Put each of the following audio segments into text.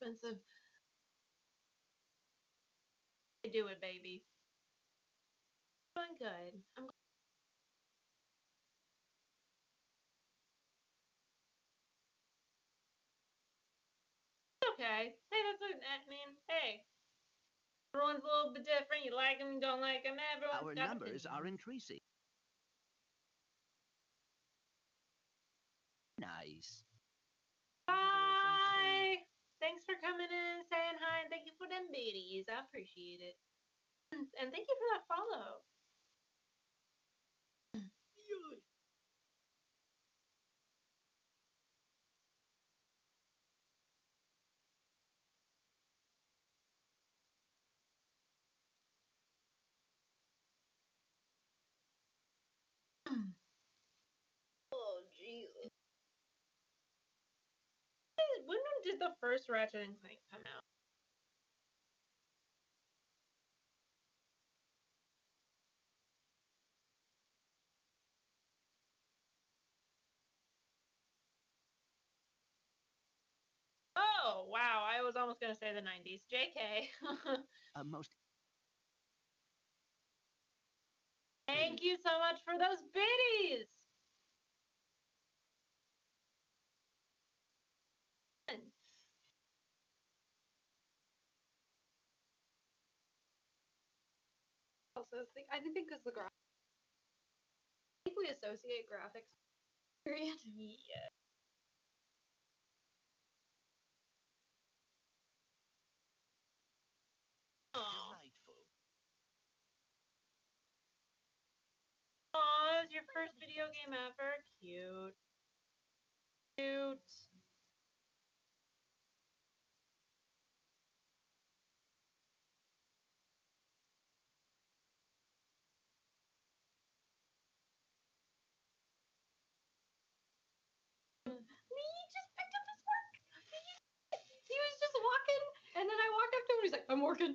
expensive. I do it, baby. Doing good. I'm okay. Hey, that's what I mean. Hey, everyone's a little bit different. You like them, you don't like them. Everyone's Our numbers are increasing. Nice. Bye. Thanks for coming in, saying hi, and thank you for them biddies. I appreciate it. And thank you for that follow. Did the first Ratchet and Clank come out? Oh, wow. I was almost going to say the 90s. JK. Uh, most Thank you so much for those biddies. Also, think I think because the graphics. I think we associate graphics. Period. Yeah. Delightful. Aw, it's your first video game ever. Cute. Cute. He just picked up his work. He was just walking, and then I walked up to him. He's like, "I'm working."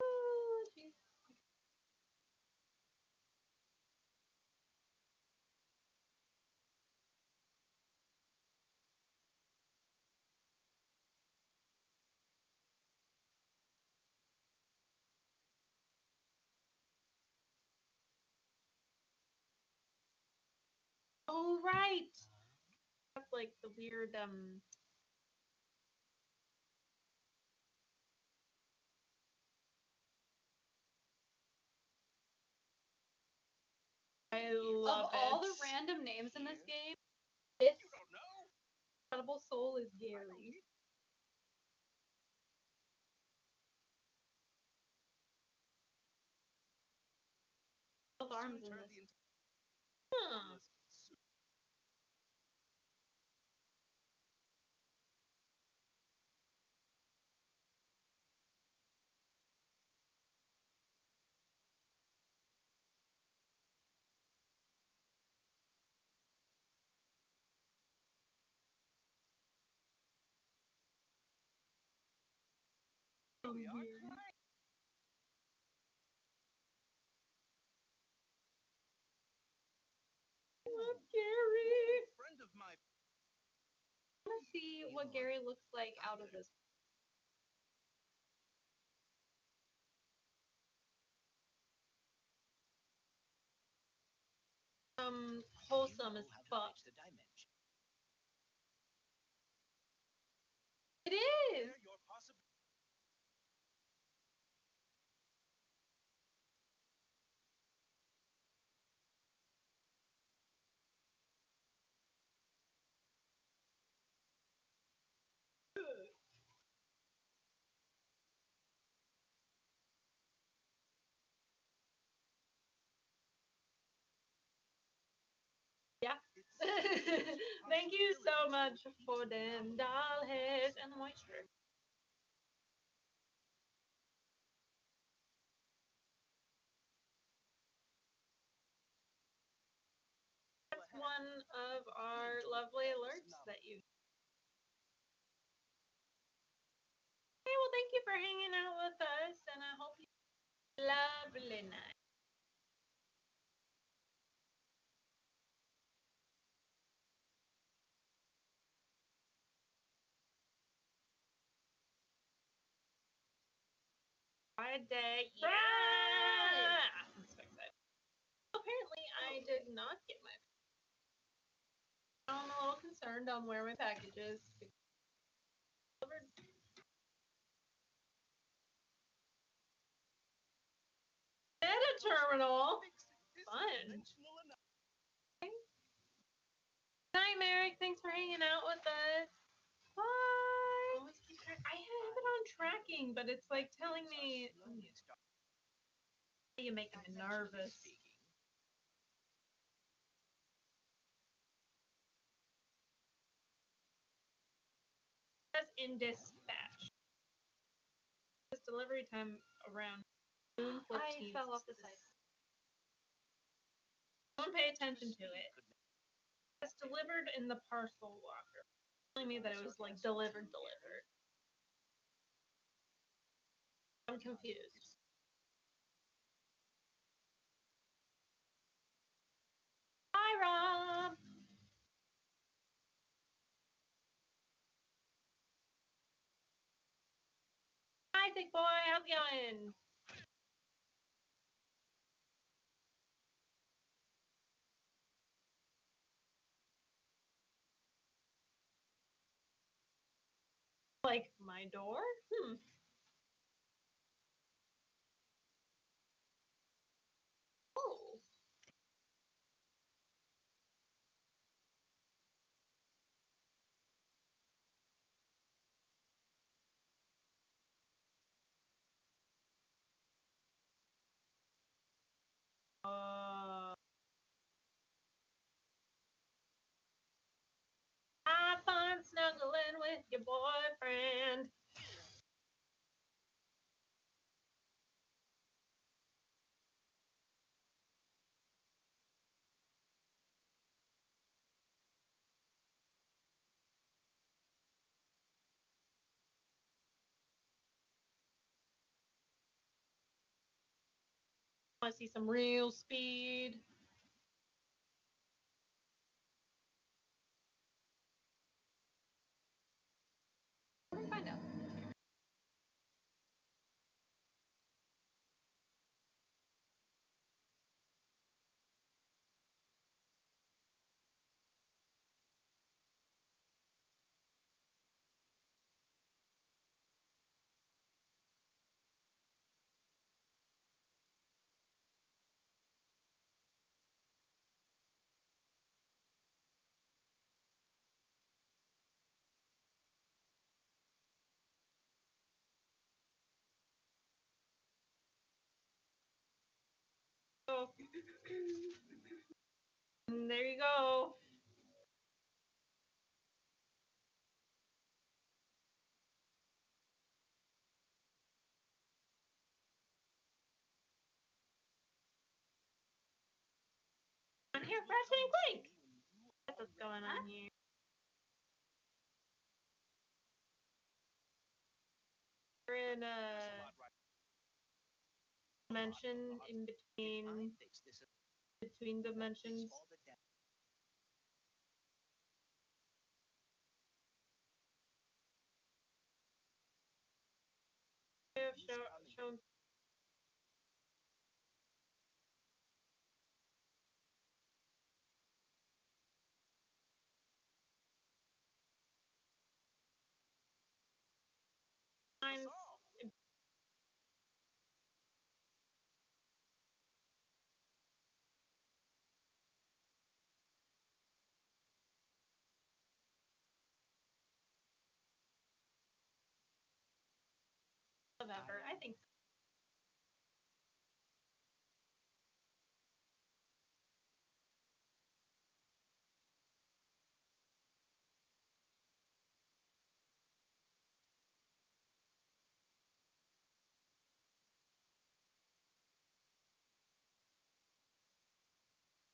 Oh, jeez. Oh, right. That's like the weird, um, I love of all the random names in this game, this You don't know? incredible soul is I Gary. need Both arms in this. Huh. List su- are weird. crying. love Gary. Friend of my I want to see what Gary looks like out of this. Um, wholesome know as how fuck. fix the dimension. It is. Share your possible Yeah. Thank you so much for them doll heads and the moisture. That's one of our lovely alerts that you. Hey, well, thank you for hanging out with us, and I hope you have a lovely night. Friday. Yeah! I'm so excited. Apparently, I did not get my. I'm a little concerned on where my package is. Delivered. Meta terminal. Fun. Night, Merrick. Thanks for hanging out with us. Bye. Always keep track- I have it tracking, but it's like telling me you make me nervous. Says in dispatch. This delivery time around June 14th. I fell off the site. Don't pay attention to it. It's delivered in the parcel locker. Telling me that it was like delivered, delivered. I'm confused. Hi, Rob. Hi, big boy. How's it going? Like my door? Hmm. Oh. Uh, have fun snuggling with your boyfriend. to see some real speed. And there you go. I'm here, President Clink. That's what's going on here. We're in a dimension in between between dimensions. Have show, shown signs of effort. I think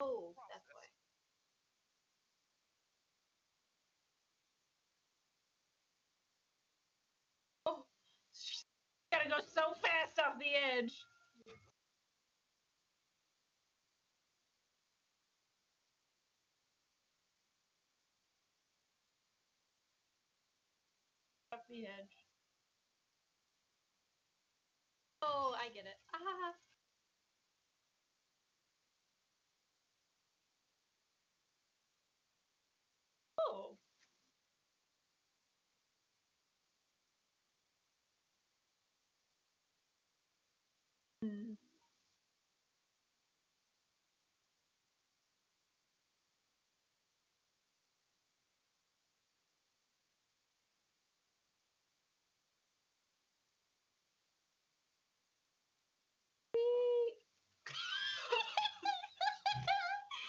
why. Oh, gotta go so fast off the edge. Off the edge. Oh, I get it. Ah. Oh. Hmm.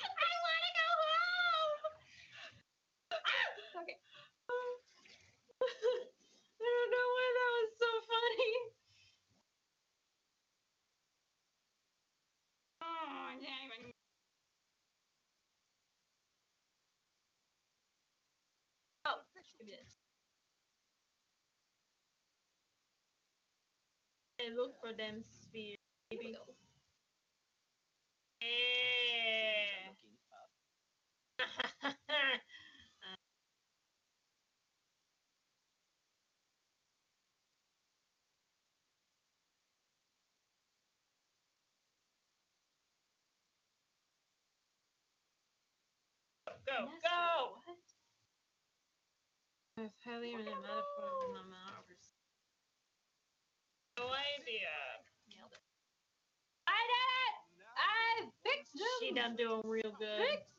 I want to go home. okay. I don't know why that was so funny. Oh, I can't even. Give me this. Hey, look for them spheres, Here we go. Yeah. Go, go! There's highly limited metaphors in the metaverse. No idea. Nailed it. I did it! I fixed him. She done doing real good. Fixed.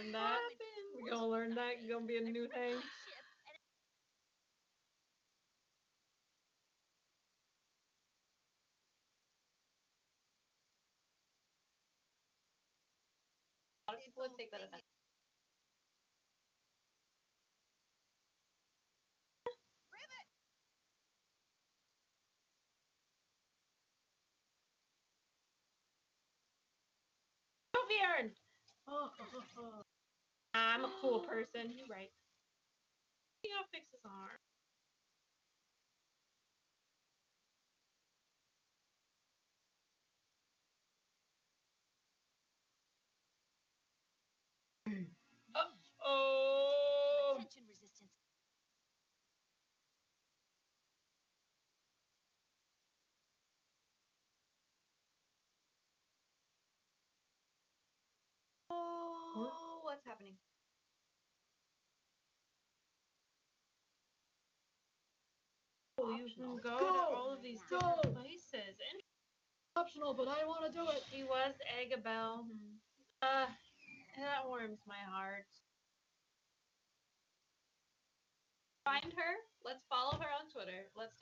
Learn that. We're gonna learn that. It's Gonna be a new thing. A lot of people would take that offense. Bjorn! Oh, oh, oh. I'm a cool person. You're right. Gotta fix his arm. Happening? Oh, you can go, Go! to all of these Go! different places. And Optional, but I want to do it. he was Agabel. Uh, that warms my heart. Find her. Let's follow her on Twitter. Let's.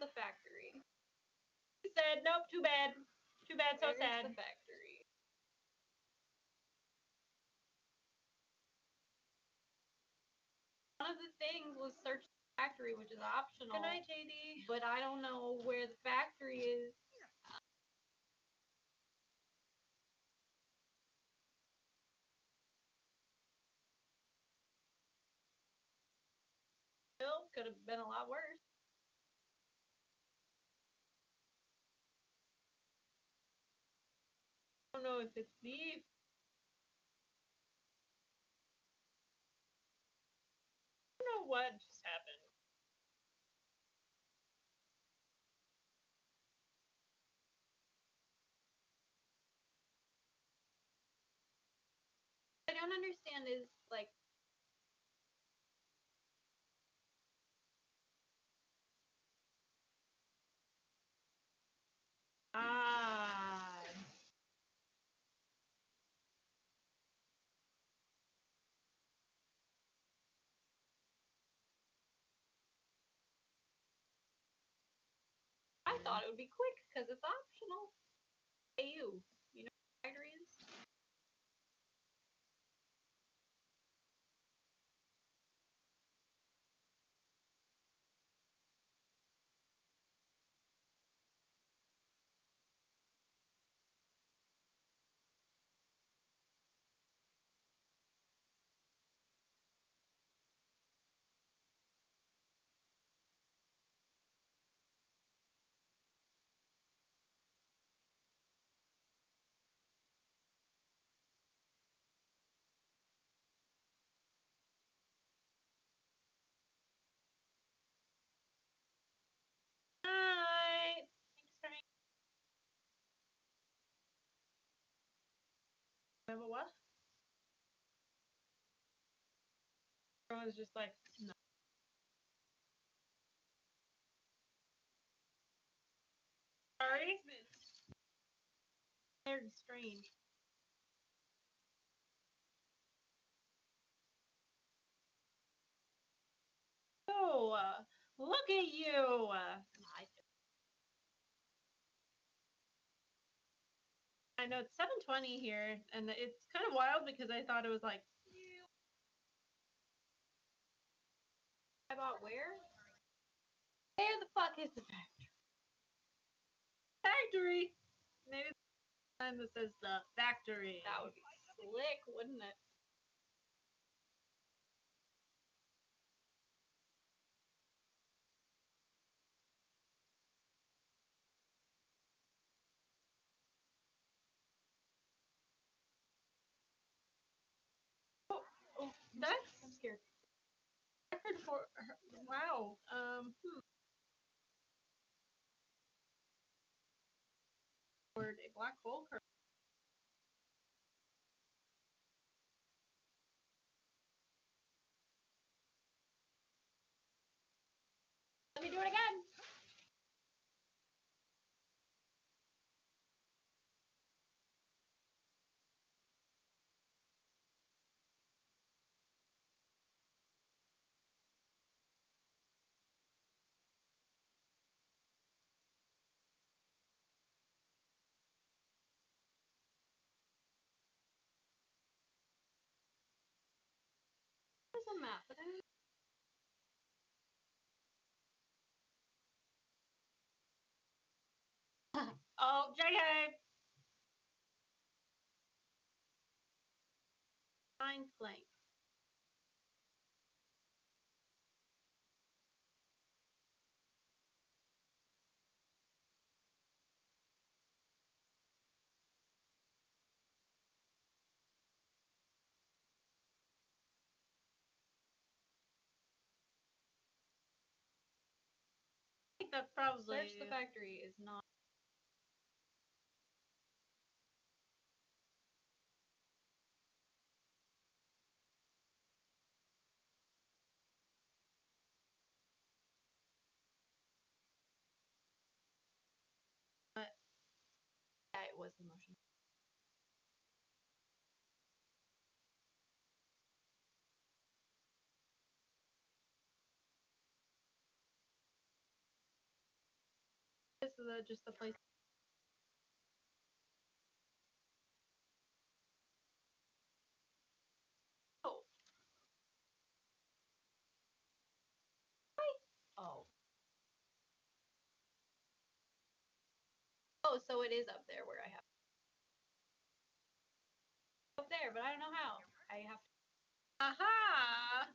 Talk- I I want the factory. He said, nope, too bad. Too bad, so Where is sad. The factory. One of the things was search the factory, which is optional. Good night, JD. But I don't know where the factory is. Still could have been a lot worse. Don't know if it's beef. I don't know what just happened. I don't understand is like thought it would be quick because it's optional. Hey, you. Know what factory is? Hi. Thanks for hanging. Remember what? Was just like, no. Sorry. Very strange. Oh, uh, look at you. I know it's 7:20 here, and it's kind of wild because I thought it was like about where? Where the fuck is the factory? factory. Maybe the time that says the factory. That would be slick, wouldn't it? That's I'm scared. record for wow. Um, hmm. A black hole. cur- Let me do it again. Oh, JK. Mind blank. That's probably Search the factory is not. But Yeah, it was the is the, just the place. Oh. Oh. Oh, so it is up there where I have. Up there, but I don't know how. I have to. Aha!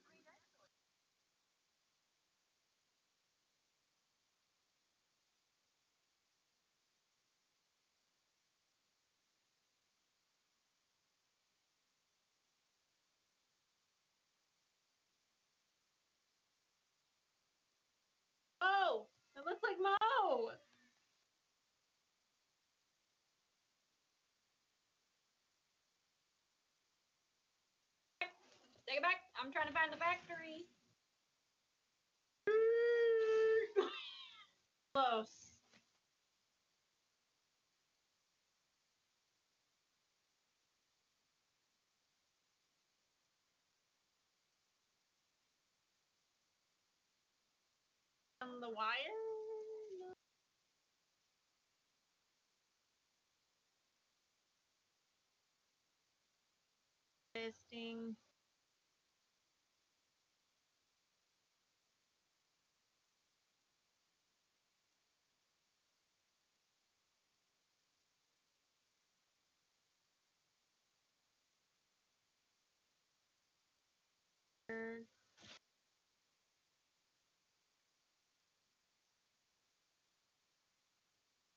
Oh, it looks like Mo. Take it back. I'm trying to find the factory. Close. On the wire? Fisting.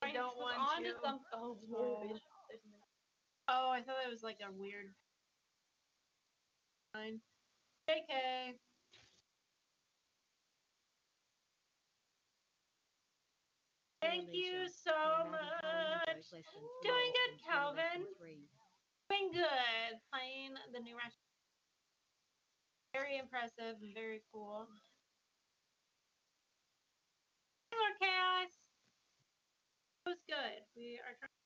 I don't want on to. to some. Oh, Oh. bitch. There's no- Oh, I thought it was like a weird. Fine. JK. Thank you so much. Doing good, Calvin. Doing good. Playing the new Ratchet. Very impressive very cool. Hello, Chaos. It was good. We are trying.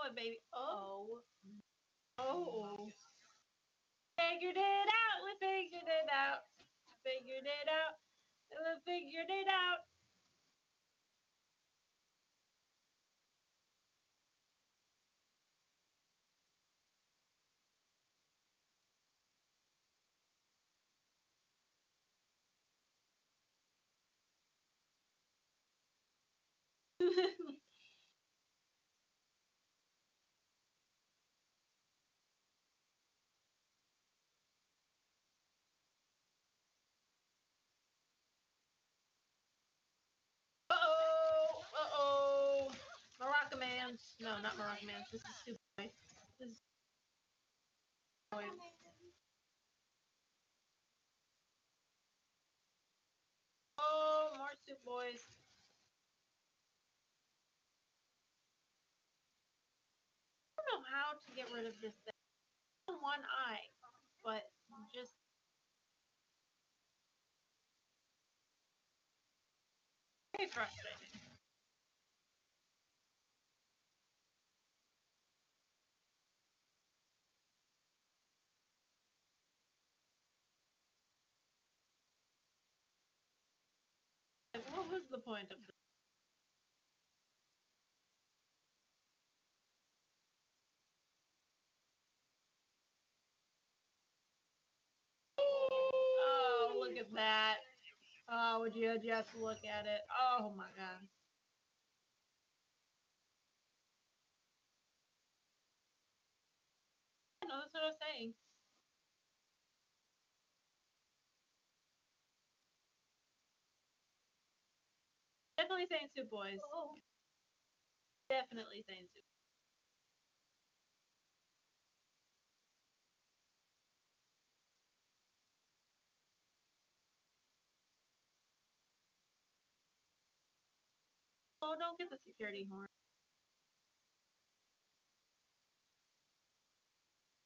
Oh, baby. Oh. Oh. Figured it out. We figured it out. Figured it out. We figured it out. Uh-oh. Uh-oh. Man. No, not Morocco Man. This is Super Boy. This is Boy. Oh, more Soup Boys. I don't know how to get rid of this thing. One eye, but just very frustrating. What was the point of this? Oh, look at that. Oh, would you just look at it? Oh my god. No, that's what I was saying. Definitely saying Soup Boys. Oh. Definitely saying Soup. Oh, don't get the security horn.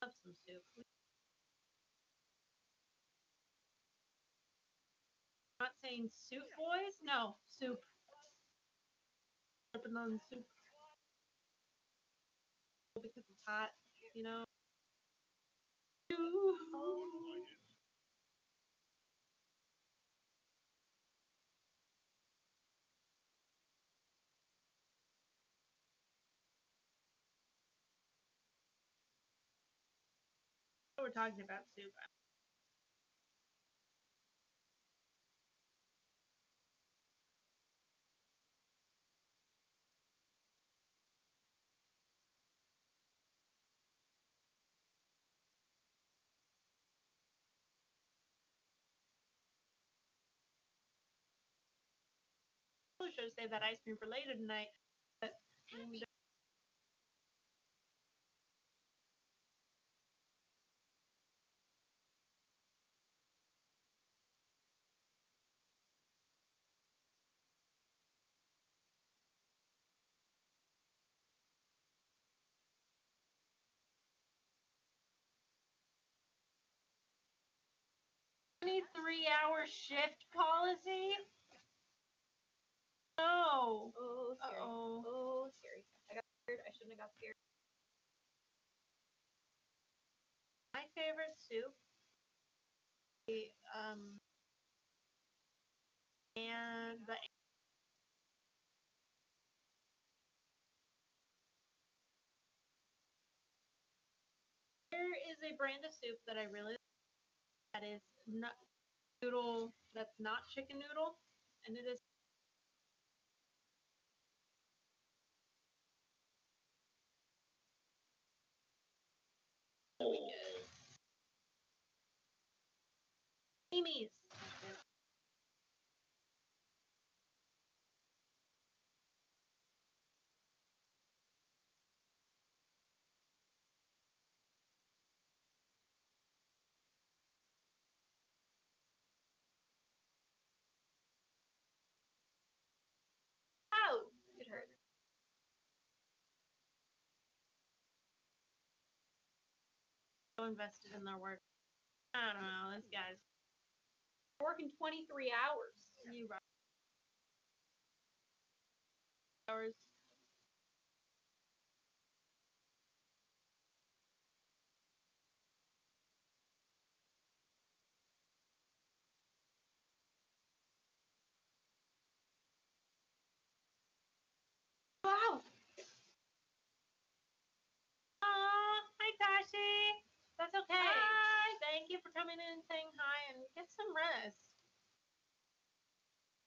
Love some soup. Not saying soup boys? No, soup. Open on soup. Because it's hot, you know? We're talking about soup. I should have saved that ice cream for later tonight. But Twenty-three hour shift policy. Oh. Oh, scary. Uh-oh. Oh, scary. I got scared. I shouldn't have got scared. My favorite soup. the, Um. And the there is a brand of soup that I really like that is not noodle that's not chicken noodle and it is Amy's. Invested in their work. I don't know. This guy's Working 23 hours. you right. Hours. Wow! Aw, hi Tashi. That's okay. Hi. For coming in and saying hi and get some rest.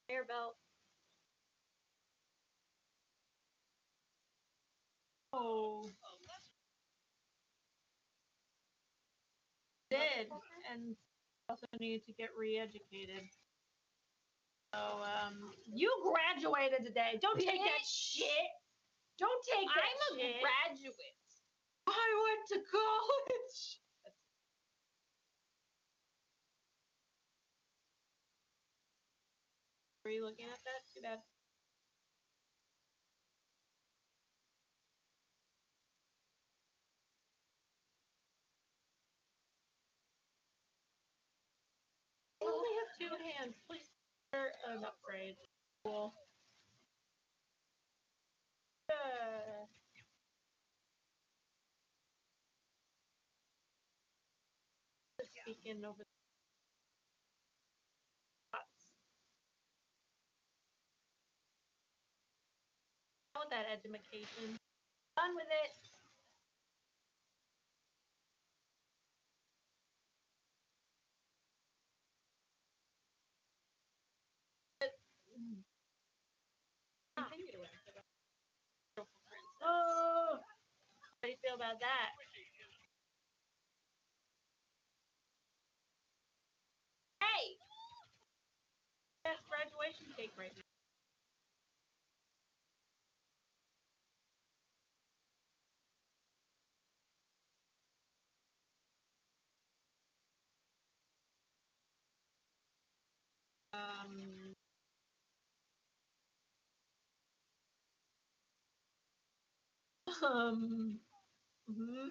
Air belt. Oh. Did and also need to get re-educated. So um, you graduated today. Don't take that shit. Don't take that I'm a graduate. I went to college. Are you looking at that? Too bad. I only have two hands. Please consider an upgrade. Cool. Just speaking over How that education? Done with it. Oh, how do you feel about that? Hey! Best graduation cake right now. Um, um, mhm.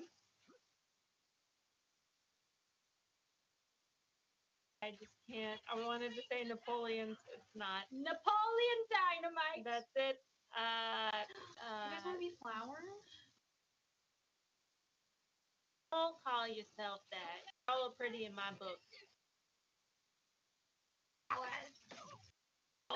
I just can't. I wanted to say Napoleon's. It's not. Napoleon Dynamite! That's it. Uh, you guys uh, want to be flowers? don't call yourself that. You're all pretty in my book. Flowers.